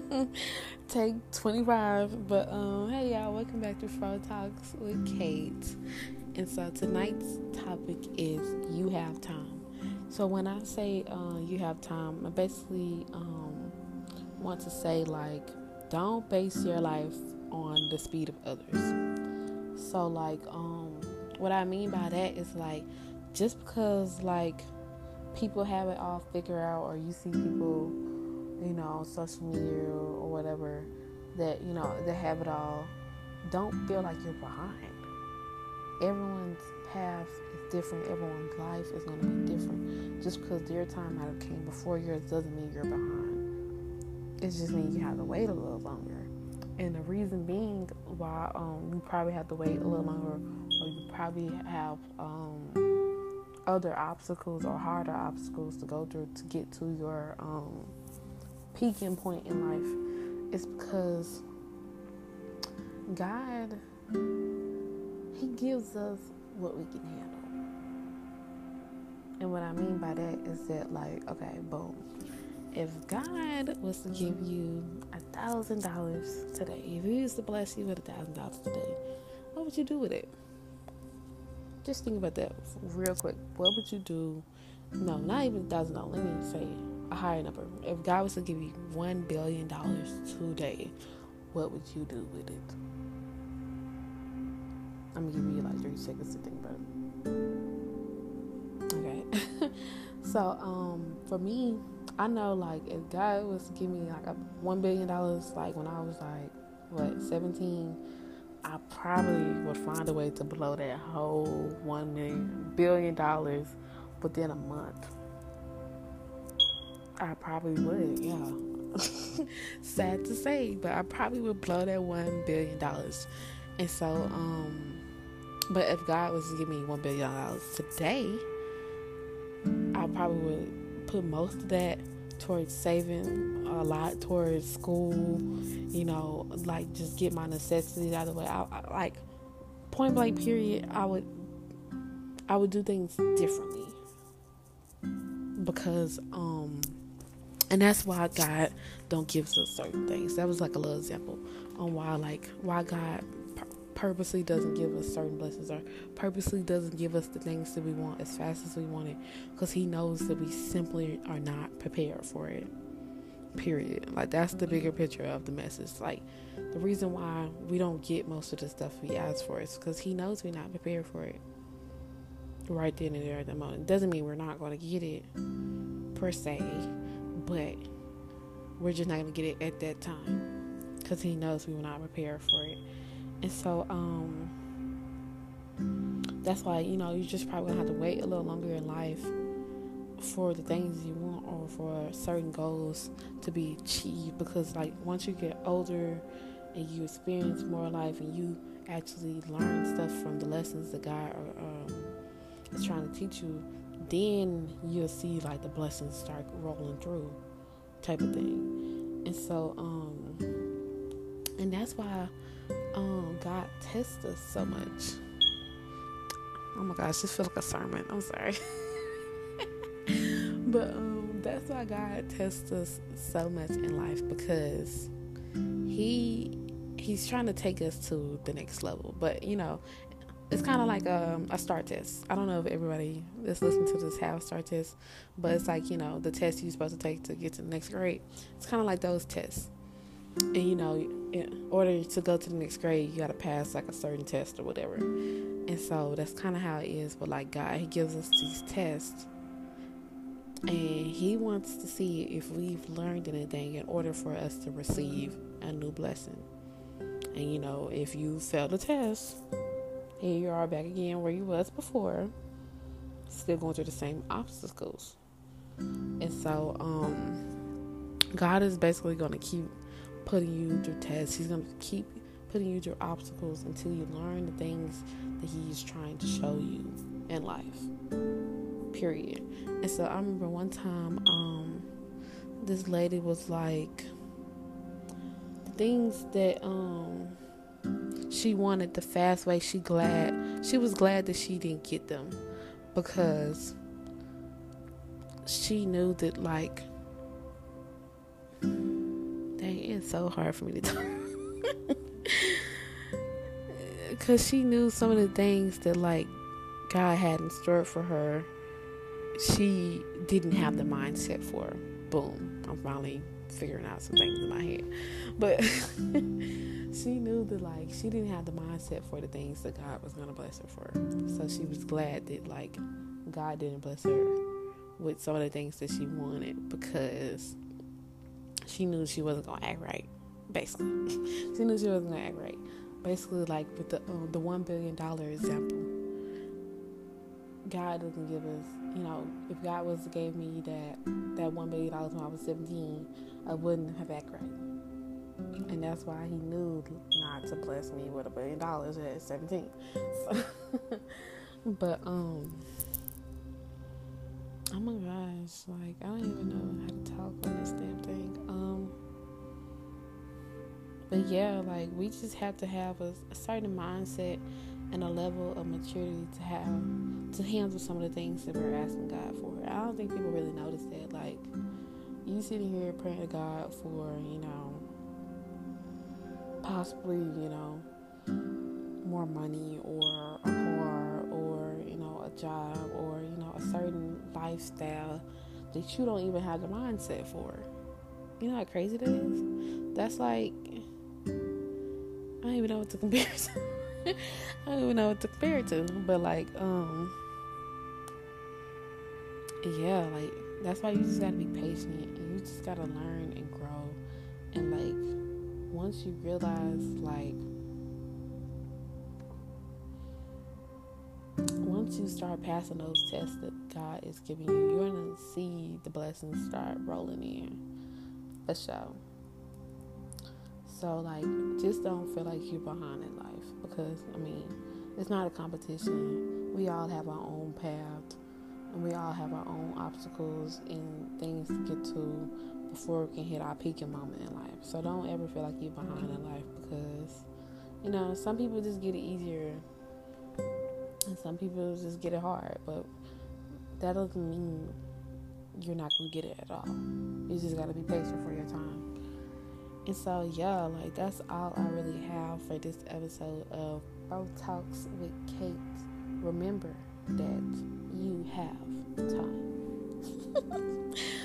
Take 25. But um, hey y'all, welcome back to Fro Talks with Kate. And so tonight's topic is you have time. So when I say uh, you have time, I basically um, want to say like don't base your life on the speed of others. So like um, what I mean by that is like just because like people have it all figured out or you see people you know social media or whatever that you know that have it all don't feel like you're behind. Everyone's path is different. Everyone's life is going to be different. Just because their time might have came before yours doesn't mean you're behind. It just means you have to wait a little longer. And the reason being why um, you probably have to wait a little longer or you probably have um, other obstacles or harder obstacles to go through to get to your um, peaking point in life is because God, He gives us what we can handle. And what I mean by that is that, like, okay, boom. If God was to give you a thousand dollars today, if He was to bless you with a thousand dollars today, what would you do with it? just think about that real quick. What would you do? No, not even a thousand dollars. Let me say a higher number. If God was to give you one billion dollars today, what would you do with it? I'm gonna give you like three seconds to think about it. Okay. so, um, for me, I know like if God was to give me like a one billion dollars, like when I was like what seventeen I probably would find a way to blow that whole one million billion dollars within a month. I probably would, yeah. Sad to say, but I probably would blow that one billion dollars. And so, um, but if God was to give me one billion dollars today, I probably would put most of that towards saving a lot towards school, you know, like just get my necessities out of the way. I, I, like point blank period, I would I would do things differently because um and that's why God don't give us certain things. That was like a little example on why like why God purposely doesn't give us certain blessings or purposely doesn't give us the things that we want as fast as we want it because he knows that we simply are not prepared for it period. Like that's the bigger picture of the message. Like the reason why we don't get most of the stuff we ask for is because he knows we're not prepared for it right then and there at the moment. Doesn't mean we're not going to get it per se but we're just not going to get it at that time because he knows we were not prepared for it. And so, um, that's why, you know, you just probably gonna have to wait a little longer in life for the things you want or for certain goals to be achieved because like once you get older and you experience more life and you actually learn stuff from the lessons that God or um, is trying to teach you then you'll see like the blessings start rolling through type of thing and so um and that's why um, God tests us so much. Oh my gosh, this feels like a sermon. I'm sorry. but um, that's why God tests us so much in life because He He's trying to take us to the next level. But you know, it's kind of like a, um, a STAAR test. I don't know if everybody that's listening to this have STAAR test, but it's like you know the test you're supposed to take to get to the next grade. It's kind of like those tests and you know in order to go to the next grade you got to pass like a certain test or whatever and so that's kind of how it is but like god he gives us these tests and he wants to see if we've learned anything in order for us to receive a new blessing and you know if you fail the test here you are back again where you was before still going through the same obstacles and so um god is basically going to keep putting you through tests. He's going to keep putting you through obstacles until you learn the things that He's trying to show you in life. Period. And so I remember one time, um, this lady was like, the things that um she wanted the fast way. She glad she was glad that she didn't get them because she knew that like dang it's so hard for me to talk. Because she knew some of the things that, like, God had in store for her, she didn't have the mindset for. Boom. I'm finally figuring out some things in my head. But she knew that like she didn't have the mindset for the things that God was gonna bless her for. So she was glad that like God didn't bless her with some of the things that she wanted because she knew she wasn't gonna act right. Basically, she knew she wasn't gonna act right. Basically, like with the um, the one billion dollar example, God doesn't give us. You know, if God was gave me that that one billion dollars when I was seventeen, I wouldn't have acted right. And that's why he knew not to bless me with a billion dollars at 17. So, but, um, oh my gosh, like, I don't even know how to talk on this damn thing. Um, but yeah, like, we just have to have a, a certain mindset and a level of maturity to have to handle some of the things that we're asking God for. I don't think people really notice that. Like, you sitting here praying to God for, you know, possibly, you know, more money or a car or, you know, a job or, you know, a certain lifestyle that you don't even have the mindset for. You know how crazy that is? That's like, I don't even know what to compare to. I don't even know what to compare it to. But like, um, yeah, like that's why you just gotta be patient you just gotta learn and grow and like once you realize like once you start passing those tests that God is giving you, you're gonna see the blessings start rolling in. For sure. So like just don't feel like you're behind in life because I mean it's not a competition. We all have our own path and we all have our own obstacles and things to get to before we can hit our peaking moment in life. So don't ever feel like you're behind in life because, you know, some people just get it easier and some people just get it hard. But that doesn't mean you're not going to get it at all. You just got to be patient for your time. And so, yeah, like that's all I really have for this episode of Bro Talks with Kate. Remember that you have time.